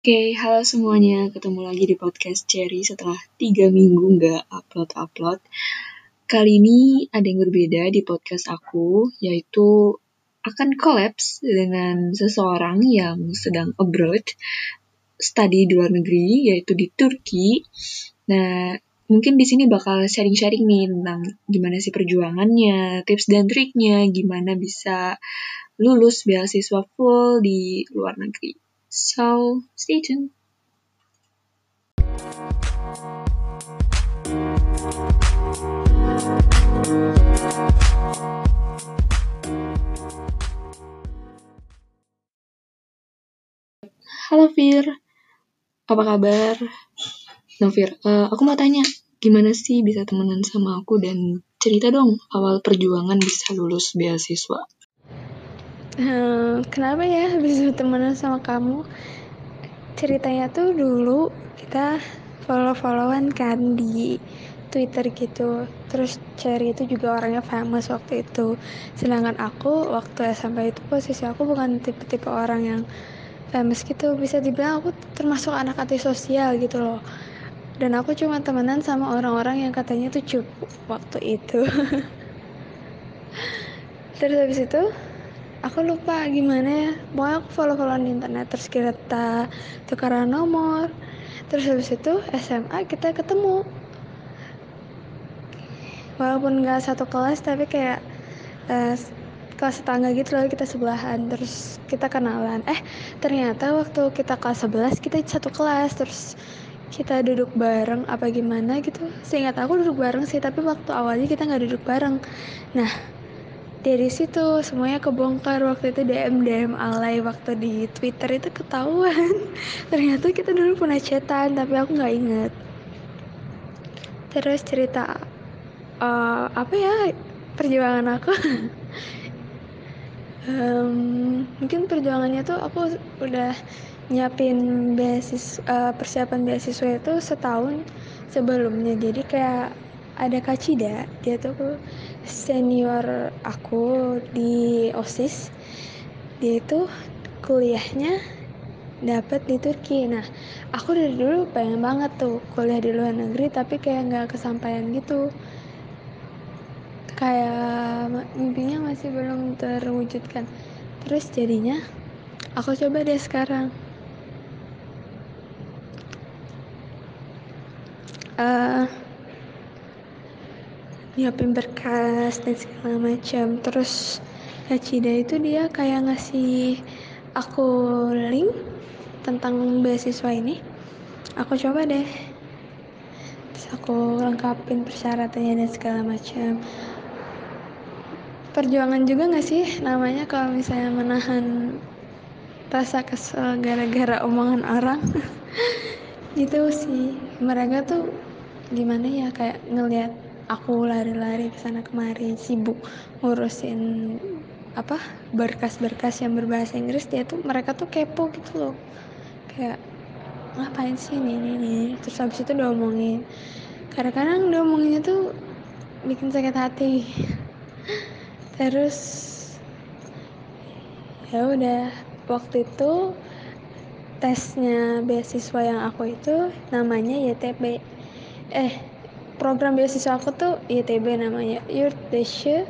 Oke, halo semuanya. Ketemu lagi di podcast Cherry setelah tiga minggu nggak upload-upload. Kali ini ada yang berbeda di podcast aku, yaitu akan kolaps dengan seseorang yang sedang abroad, study di luar negeri, yaitu di Turki. Nah, mungkin di sini bakal sharing-sharing nih tentang gimana sih perjuangannya, tips dan triknya, gimana bisa lulus beasiswa full di luar negeri. So, stay tuned. Halo Fir, apa kabar? Nah Fir, uh, aku mau tanya, gimana sih bisa temenan sama aku dan cerita dong awal perjuangan bisa lulus beasiswa? Hmm, kenapa ya bisa temenan sama kamu? Ceritanya tuh dulu kita follow-followan kan di Twitter gitu. Terus Cherry itu juga orangnya famous waktu itu. Sedangkan aku waktu SMP itu posisi aku bukan tipe-tipe orang yang famous gitu. Bisa dibilang aku termasuk anak antisosial gitu loh. Dan aku cuma temenan sama orang-orang yang katanya tuh cukup waktu itu. Terus habis itu aku lupa gimana ya. Pokoknya aku follow followan di internet terus kita tukaran nomor. Terus habis itu SMA kita ketemu. Walaupun nggak satu kelas tapi kayak uh, kelas tetangga gitu loh kita sebelahan. Terus kita kenalan. Eh ternyata waktu kita kelas 11 kita satu kelas. Terus kita duduk bareng apa gimana gitu. Seingat aku duduk bareng sih tapi waktu awalnya kita nggak duduk bareng. Nah dari situ semuanya kebongkar. Waktu itu DM DM alay. Waktu di Twitter itu ketahuan. Ternyata kita dulu pernah chatan tapi aku nggak inget terus cerita uh, apa ya perjuangan aku? Um, mungkin perjuangannya tuh aku udah nyiapin beasiswa uh, persiapan beasiswa itu setahun sebelumnya. Jadi kayak ada Kak Cida. Dia tuh senior aku di OSIS dia itu kuliahnya dapat di Turki. Nah aku dari dulu pengen banget tuh kuliah di luar negeri tapi kayak nggak kesampaian gitu. Kayak mimpinya masih belum terwujudkan. Terus jadinya aku coba deh sekarang. Uh, nyiapin berkas dan segala macam. Terus Kak Cida itu dia kayak ngasih aku link tentang beasiswa ini. Aku coba deh. Terus aku lengkapin persyaratannya dan segala macam. Perjuangan juga gak sih namanya kalau misalnya menahan rasa kesel gara-gara omongan orang? Gitu sih. Mereka tuh gimana ya kayak ngelihat aku lari-lari ke sana kemari sibuk ngurusin apa berkas-berkas yang berbahasa Inggris dia tuh mereka tuh kepo gitu loh. Kayak ngapain sih ini ini, ini. terus habis itu diomongin. Kadang-kadang diomonginnya tuh bikin sakit hati. Terus ya udah waktu itu tesnya beasiswa yang aku itu namanya YTB eh program beasiswa aku tuh ITB namanya. Yurtdesche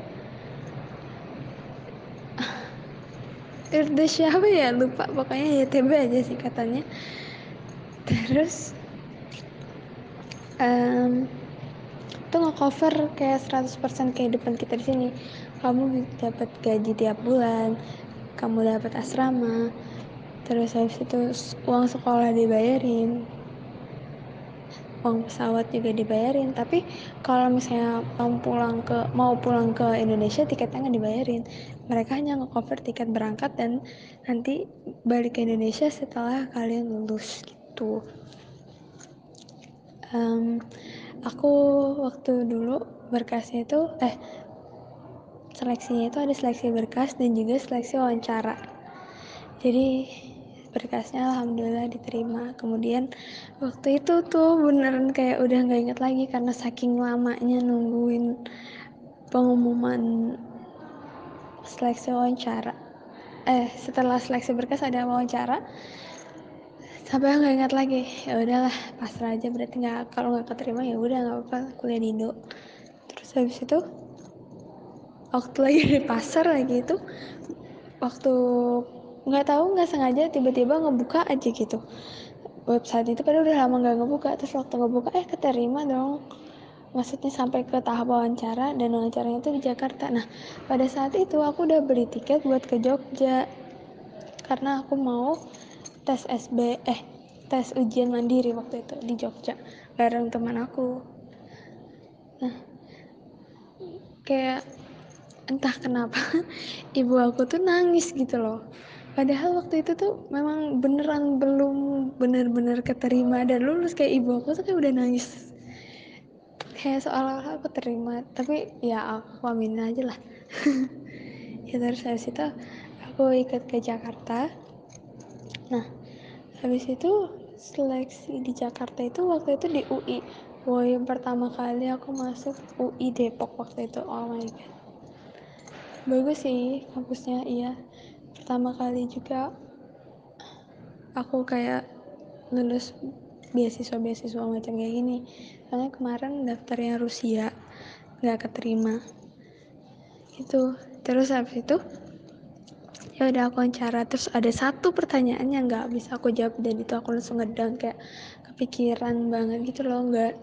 Yurtdesche apa ya? Lupa. Pokoknya YTB aja sih katanya. Terus um, itu nge-cover kayak 100% kehidupan kita di sini. Kamu dapat gaji tiap bulan kamu dapat asrama terus habis itu uang sekolah dibayarin uang pesawat juga dibayarin. Tapi kalau misalnya kamu pulang ke mau pulang ke Indonesia tiketnya nggak dibayarin. Mereka hanya nge-cover tiket berangkat dan nanti balik ke Indonesia setelah kalian lulus gitu. Um, aku waktu dulu berkasnya itu eh seleksinya itu ada seleksi berkas dan juga seleksi wawancara. Jadi berkasnya alhamdulillah diterima. Kemudian waktu itu tuh beneran kayak udah nggak inget lagi karena saking lamanya nungguin pengumuman seleksi wawancara. Eh setelah seleksi berkas ada wawancara sampai nggak ingat lagi. Ya udahlah pasrah aja berarti nggak kalau nggak keterima ya udah nggak apa-apa kuliah di Indo. Terus habis itu waktu lagi di pasar lagi itu waktu nggak tahu nggak sengaja tiba-tiba ngebuka aja gitu. Website itu padahal udah lama nggak ngebuka terus waktu ngebuka eh keterima dong. Maksudnya sampai ke tahap wawancara dan wawancaranya itu di Jakarta. Nah pada saat itu aku udah beli tiket buat ke Jogja. Karena aku mau tes SB eh tes ujian mandiri waktu itu di Jogja bareng teman aku. Nah kayak entah kenapa ibu aku tuh nangis gitu loh padahal waktu itu tuh memang beneran belum bener-bener keterima dan lulus kayak ibu aku tuh kayak udah nangis. Kayak seolah-olah aku terima tapi ya aku amin aja lah. Ya terus habis itu aku ikut ke Jakarta. Nah habis itu seleksi di Jakarta itu waktu itu di UI wow yang pertama kali aku masuk UI Depok waktu itu. Oh my god. Bagus sih kampusnya iya pertama kali juga aku kayak lulus beasiswa-beasiswa macam kayak gini. Soalnya kemarin daftarnya Rusia nggak keterima. Itu terus habis itu ya udah aku wawancara. Terus ada satu pertanyaan yang nggak bisa aku jawab. Dan itu aku langsung ngedang kayak kepikiran banget gitu loh nggak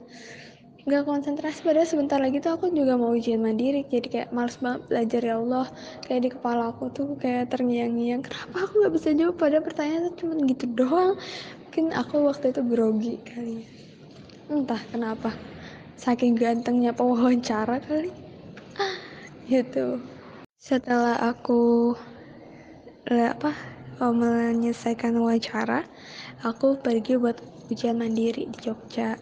nggak konsentrasi padahal sebentar lagi tuh aku juga mau ujian mandiri. Jadi kayak males banget belajar ya Allah. Kayak di kepala aku tuh kayak terngiang-ngiang. Kenapa aku nggak bisa jawab? Pada pertanyaan tuh cuma gitu doang. Mungkin aku waktu itu grogi kali ya. Entah kenapa. Saking gantengnya pewawancara kali. Gitu. Setelah aku apa oh, menyelesaikan wawancara aku pergi buat ujian mandiri di Jogja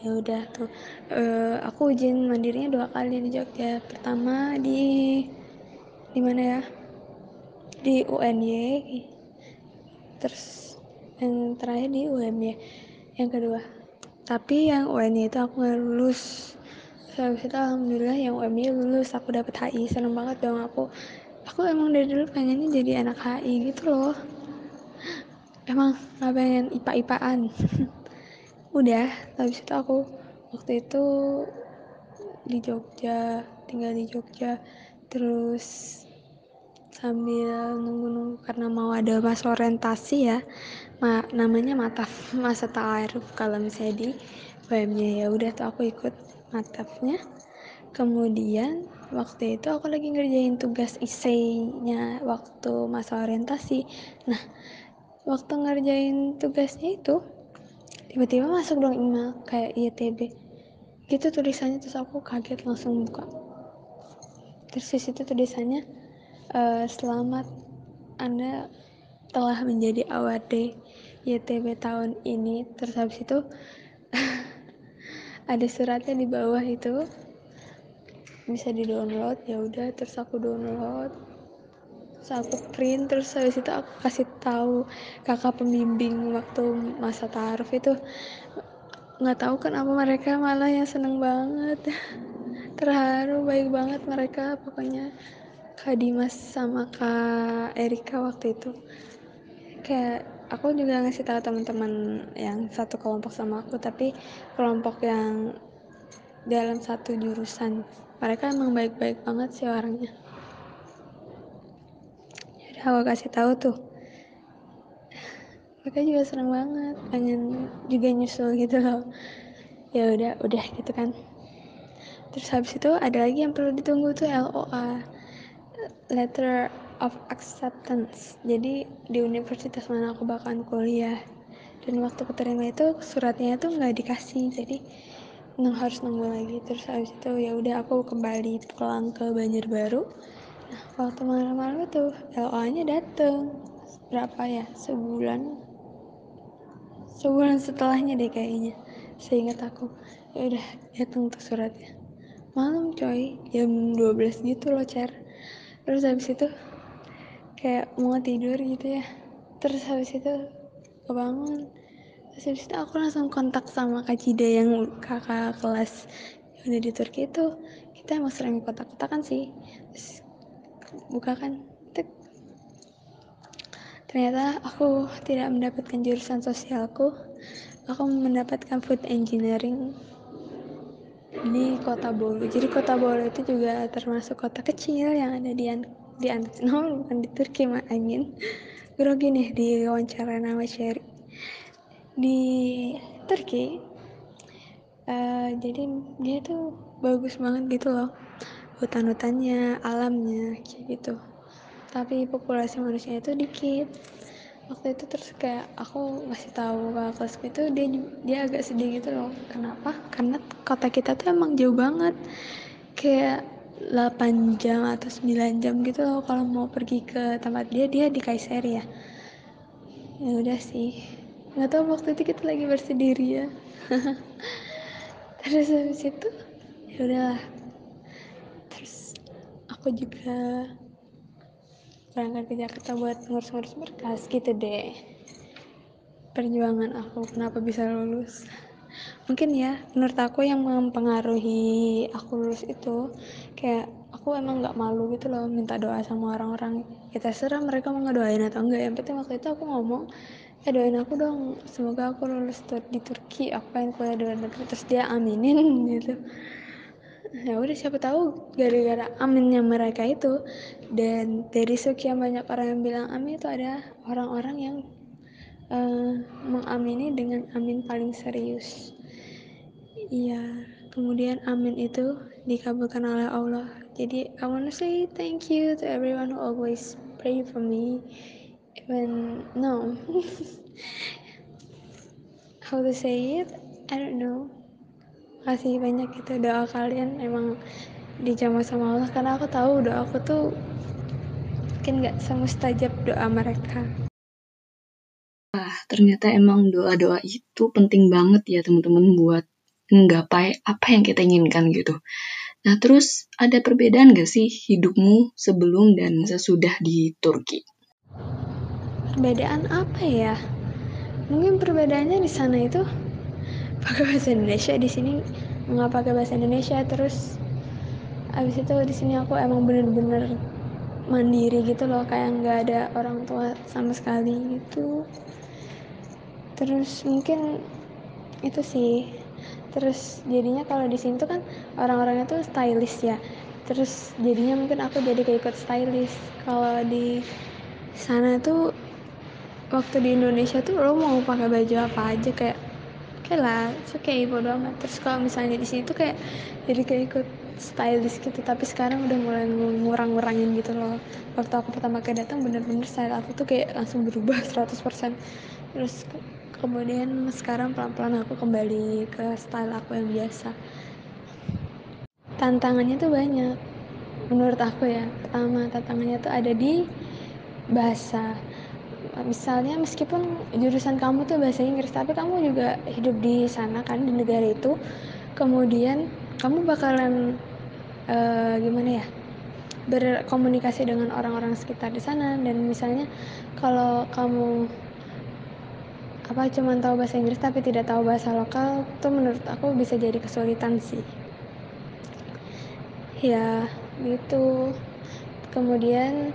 ya udah tuh. Uh, aku ujian mandirinya dua kali di Jogja. Pertama di di mana ya? Di UNY terus yang terakhir di UMY yang kedua. Tapi yang UNY itu aku nggak lulus. Habis itu alhamdulillah yang UMY lulus. Aku dapet HI seneng banget dong aku. Aku emang dari dulu pengennya jadi anak HI gitu loh. Emang nggak pengen ipa-ipaan udah habis itu aku waktu itu di Jogja tinggal di Jogja. Terus sambil nunggu-nunggu karena mau ada masa orientasi ya Ma, namanya mataf masa ta'aruf. Kalau misalnya di BM-nya ya udah tuh aku ikut matafnya. Kemudian waktu itu aku lagi ngerjain tugas isainya waktu masa orientasi. Nah waktu ngerjain tugasnya itu tiba-tiba masuk dong email kayak ITB gitu tulisannya terus aku kaget langsung buka. Terus di situ tulisannya e, selamat anda telah menjadi award YTB tahun ini. Terus habis itu ada suratnya di bawah itu. Bisa di download ya udah terus aku download terus aku print terus habis itu aku kasih tahu kakak pembimbing waktu masa taruh itu nggak tahu kenapa mereka malah yang seneng banget. Terharu baik banget mereka pokoknya Kak Dimas sama Kak Erika waktu itu. Kayak aku juga ngasih tahu teman-teman yang satu kelompok sama aku tapi kelompok yang dalam satu jurusan. Mereka emang baik-baik banget sih orangnya aku kasih tahu tuh. Mereka juga seneng banget pengen juga nyusul gitu loh. Ya udah udah gitu kan. Terus habis itu ada lagi yang perlu ditunggu tuh LOA letter of acceptance. Jadi di universitas mana aku bakalan kuliah. Dan waktu keterima itu suratnya itu nggak dikasih. Jadi harus nunggu lagi. Terus habis itu ya udah aku kembali pulang ke Banjarbaru waktu malam-malam itu LOA nya dateng. Berapa ya? Sebulan. Sebulan setelahnya deh kayaknya. Seingat aku. Ya udah dateng tuh suratnya. Malam coy. Jam 12 gitu loh cer. Terus habis itu kayak mau tidur gitu ya. Terus habis itu kebangun. Terus habis itu aku langsung kontak sama Kak Cida yang kakak kelas yang udah di Turki itu. Kita emang sering kontak-kontakan sih. Terus buka kan? Ternyata aku tidak mendapatkan jurusan sosialku. Aku mendapatkan food engineering di kota Bolu. Jadi kota Bolu itu juga termasuk kota kecil yang ada di di no bukan di Turki mah mean. Grogi nih di wawancara nama Sherry. Di Turki uh, jadi dia tuh bagus banget gitu loh hutan-hutannya alamnya kayak gitu. Tapi populasi manusia itu dikit. Waktu itu terus kayak aku ngasih tahu ke kelasku itu dia dia agak sedih gitu loh. Kenapa? Karena kota kita tuh emang jauh banget. Kayak 8 jam atau 9 jam gitu loh kalau mau pergi ke tempat dia dia di Kayseri ya. Ya udah sih. Nggak tahu waktu itu kita lagi bersendiri ya terus habis itu ya udahlah aku juga berangkat ke Jakarta buat ngurus-ngurus berkas gitu deh. Perjuangan aku kenapa bisa lulus? Mungkin ya menurut aku yang mempengaruhi aku lulus itu kayak aku emang nggak malu gitu loh minta doa sama orang-orang. Kita serah mereka mau ngedoain atau enggak yang penting waktu itu aku ngomong eh doain aku dong semoga aku lulus di Turki aku pengen kuliah di luar negeri. Terus dia aminin gitu ya udah siapa tahu gara-gara aminnya mereka itu dan dari sekian banyak orang yang bilang amin itu ada orang-orang yang uh, mengamini dengan amin paling serius. Iya kemudian amin itu dikabulkan oleh Allah. Jadi I wanna say thank you to everyone who always pray for me. Even no. How to say it? I don't know kasih banyak itu doa kalian emang dijamah sama Allah karena aku tahu doa aku tuh mungkin nggak semustajab doa mereka Wah, ternyata emang doa-doa itu penting banget ya teman-teman buat menggapai apa yang kita inginkan gitu. Nah, terus ada perbedaan gak sih hidupmu sebelum dan sesudah di Turki? Perbedaan apa ya? Mungkin perbedaannya di sana itu pakai bahasa Indonesia, di sini. Nggak pakai bahasa Indonesia. Terus abis itu di sini aku emang bener-bener mandiri gitu loh, kayak nggak ada orang tua sama sekali gitu. Terus mungkin itu sih. Terus jadinya kalau di sini tuh kan orang-orangnya tuh stylish ya. Terus jadinya mungkin aku jadi kayak ikut stylish. Kalau di sana tuh waktu di Indonesia tuh lo mau pakai baju apa aja? Kayak kayak lah itu kayak bodo amat. Terus kalau misalnya di sini tuh kayak jadi kayak ikut stylish gitu. Tapi sekarang udah mulai ngurang-ngurangin gitu loh. Waktu aku pertama kali datang bener-bener style aku tuh kayak langsung berubah 100% terus kemudian sekarang pelan-pelan aku kembali ke style aku yang biasa. Tantangannya tuh banyak menurut aku ya. Pertama tantangannya tuh ada di bahasa misalnya meskipun jurusan kamu tuh bahasa Inggris tapi kamu juga hidup di sana kan di negara itu kemudian kamu bakalan uh, gimana ya berkomunikasi dengan orang-orang sekitar di sana. Dan misalnya kalau kamu apa cuma tahu bahasa Inggris tapi tidak tahu bahasa lokal tuh menurut aku bisa jadi kesulitan sih. Ya gitu. Kemudian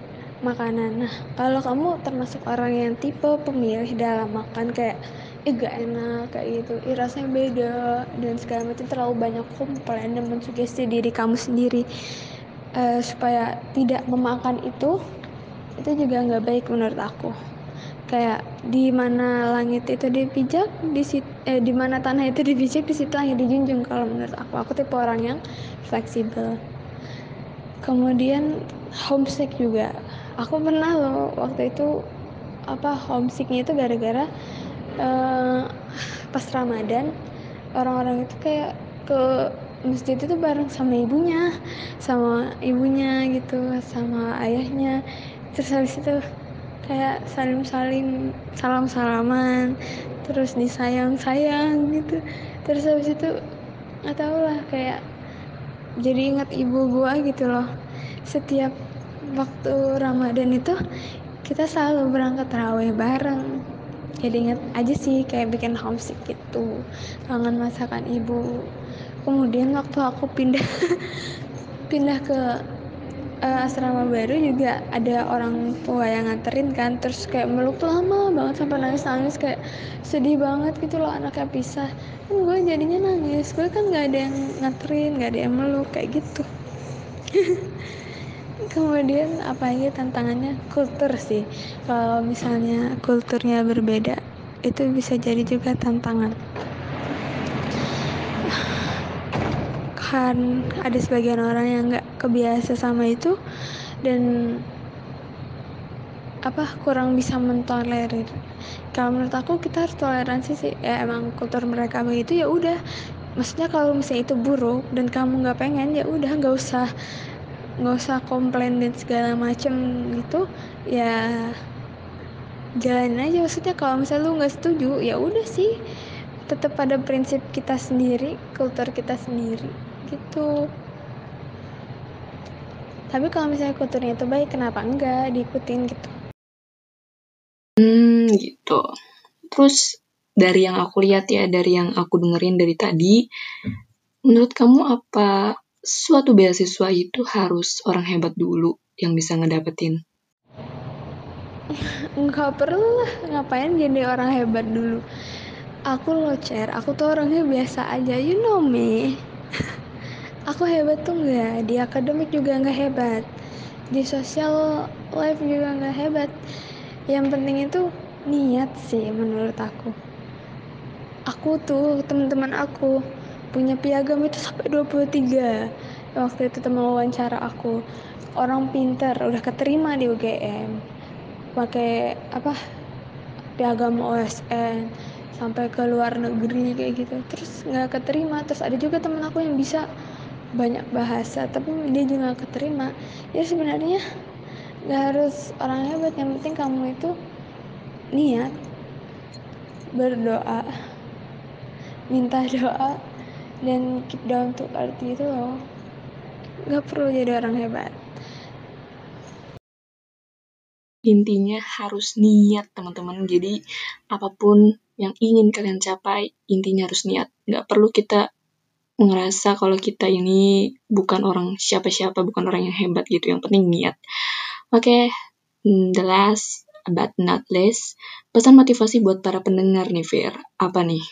makanan. Nah kalau kamu termasuk orang yang tipe pemilih dalam makan kayak eh gak enak kayak gitu eh rasanya beda dan segala macam terlalu banyak komplain dan mensugesti diri kamu sendiri. Uh, supaya tidak memakan itu itu juga nggak baik menurut aku. Kayak di mana langit itu dipijak di sit, eh di mana tanah itu dipijak di situ langit dijunjung kalau menurut aku. Aku tipe orang yang fleksibel. Kemudian homesick juga aku pernah loh waktu itu apa homesicknya itu gara-gara uh, pas Ramadan orang-orang itu kayak ke masjid itu bareng sama ibunya sama ibunya gitu sama ayahnya. Terus habis itu kayak salim-salim salam-salaman terus disayang-sayang gitu. Terus habis itu nggak tau lah kayak jadi ingat ibu gua gitu loh. Setiap waktu Ramadan itu kita selalu berangkat terawih bareng. Jadi inget aja sih kayak bikin homesick gitu kangen masakan ibu. Kemudian waktu aku pindah pindah ke uh, asrama baru juga ada orang tua yang nganterin kan. Terus kayak meluk tuh lama banget sampai nangis nangis kayak sedih banget gitu loh anaknya pisah. Kan gue jadinya nangis. Gue kan nggak ada yang nganterin nggak ada yang meluk kayak gitu kemudian apa lagi tantangannya? Kultur sih. Kalau misalnya kulturnya berbeda itu bisa jadi juga tantangan. Kan ada sebagian orang yang nggak kebiasa sama itu dan apa kurang bisa mentolerir. Kalau menurut aku kita harus toleransi sih. Ya emang kultur mereka begitu ya udah. Maksudnya kalau misalnya itu buruk dan kamu nggak pengen ya udah nggak usah nggak usah komplain dan segala macem gitu ya jalanin aja. Maksudnya kalau misalnya lu nggak setuju ya udah sih. Tetap pada prinsip kita sendiri kultur kita sendiri gitu. Tapi kalau misalnya kulturnya itu baik kenapa enggak diikutin gitu? Hmm gitu. Terus dari yang aku lihat ya dari yang aku dengerin dari tadi menurut kamu apa suatu beasiswa itu harus orang hebat dulu yang bisa ngedapetin. Enggak perlu lah ngapain jadi orang hebat dulu? Aku lo cer aku tuh orangnya biasa aja you know me. Aku hebat tuh nggak di akademik juga nggak hebat. Di sosial life juga nggak hebat. Yang penting itu niat sih menurut aku. Aku tuh teman-teman aku punya piagam itu sampai 23 waktu itu teman wawancara aku. Orang pinter udah keterima di UGM pakai apa piagam OSN sampai ke luar negeri kayak gitu. Terus nggak keterima. Terus ada juga temen aku yang bisa banyak bahasa tapi dia juga keterima. Ya sebenarnya nggak harus orang hebat. Yang penting kamu itu niat berdoa minta doa dan keep down to earth gitu loh nggak perlu jadi orang hebat intinya harus niat teman-teman jadi apa pun yang ingin kalian capai intinya harus niat nggak perlu kita ngerasa kalau kita ini bukan orang siapa-siapa, bukan orang yang hebat gitu. Yang penting niat. Oke, okay, hmm, the last but not least, pesan motivasi buat para pendengar nih, Fir. Apa nih?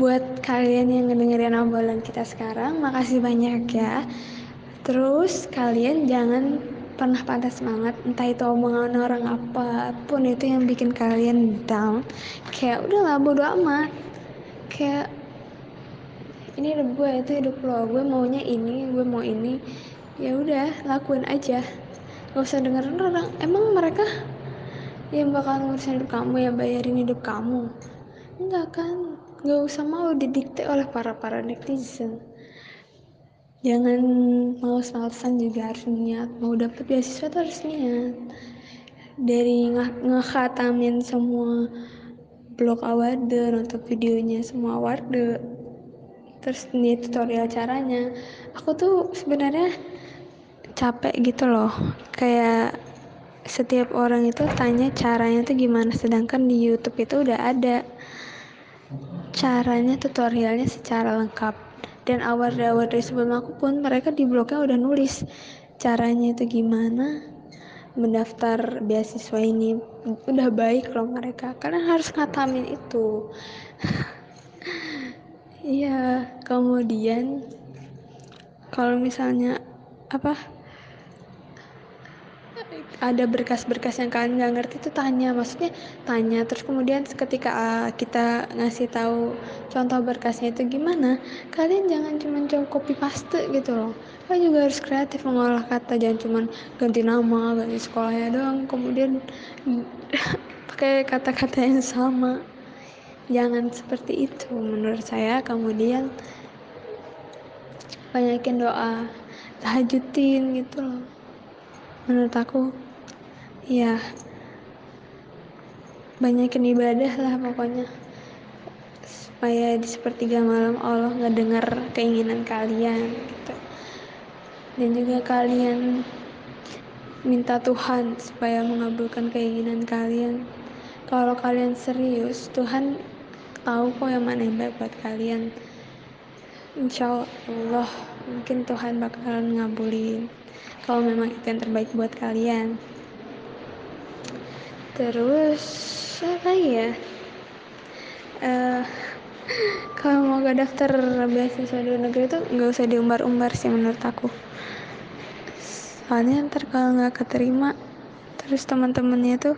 Buat kalian yang ngedengerin obrolan kita sekarang, makasih banyak ya. Terus kalian jangan pernah patah semangat entah itu omongan orang apa pun itu yang bikin kalian down. Kayak udahlah bodo amat. Kayak ini hidup gue itu hidup lo. Gue maunya ini gue mau ini. Ya udah lakuin aja. Gak usah dengerin orang. Emang mereka yang bakal ngurusin hidup kamu yang bayarin hidup kamu? Enggak kan gak usah mau didikte oleh para para netizen. Jangan males-malesan juga harus niat. Mau dapet beasiswa tuh harus niat. Dari nge semua blog award nonton videonya semua award terus di tutorial caranya. Aku tuh sebenarnya capek gitu loh. Kayak setiap orang itu tanya caranya tuh gimana sedangkan di YouTube itu udah ada caranya tutorialnya secara lengkap. Dan awal-awal dari sebelum aku pun mereka di blognya udah nulis caranya itu gimana mendaftar beasiswa ini. Udah baik loh mereka kalian harus ngatamin itu. Iya, kemudian kalau misalnya apa ada berkas-berkas yang kalian nggak ngerti itu tanya maksudnya tanya. Terus kemudian ketika uh, kita ngasih tahu contoh berkasnya itu gimana kalian jangan cuma coba copy paste gitu loh. Kalian juga harus kreatif mengolah kata. Jangan cuma ganti nama ganti sekolahnya doang. Kemudian pakai kata-kata yang sama. Jangan seperti itu menurut saya. Kemudian banyakin doa tahajudin gitu loh. Menurut aku ya banyakin ibadah lah pokoknya. Supaya di sepertiga malam Allah ngedengar keinginan kalian gitu. Dan juga kalian minta Tuhan supaya mengabulkan keinginan kalian. Kalau kalian serius Tuhan tahu kok yang mana yang baik buat kalian. Insya Allah mungkin Tuhan bakalan ngabulin. Kalau memang itu yang terbaik buat kalian terus apa ya? Uh, kalau mau gak daftar beasiswa di luar negeri itu nggak usah diumbar-umbar sih menurut aku. Soalnya ntar kalau nggak keterima terus teman-temannya tuh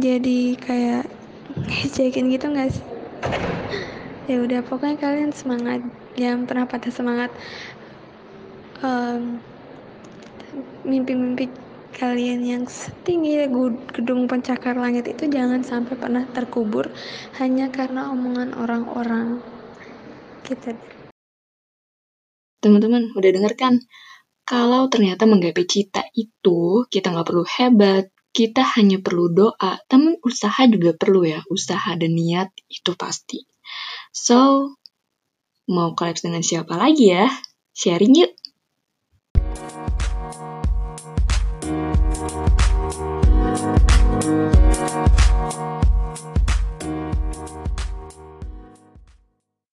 jadi kayak ngejekin gitu nggak sih? Ya udah pokoknya kalian semangat. Jangan pernah patah semangat. Um, mimpi-mimpi kalian yang setinggi gedung pencakar langit itu jangan sampai pernah terkubur hanya karena omongan orang-orang kita. Teman-teman udah denger kan? Kalau ternyata menggapai cita itu kita nggak perlu hebat kita hanya perlu doa teman usaha juga perlu ya usaha dan niat itu pasti. So mau collab dengan siapa lagi ya? Sharing yuk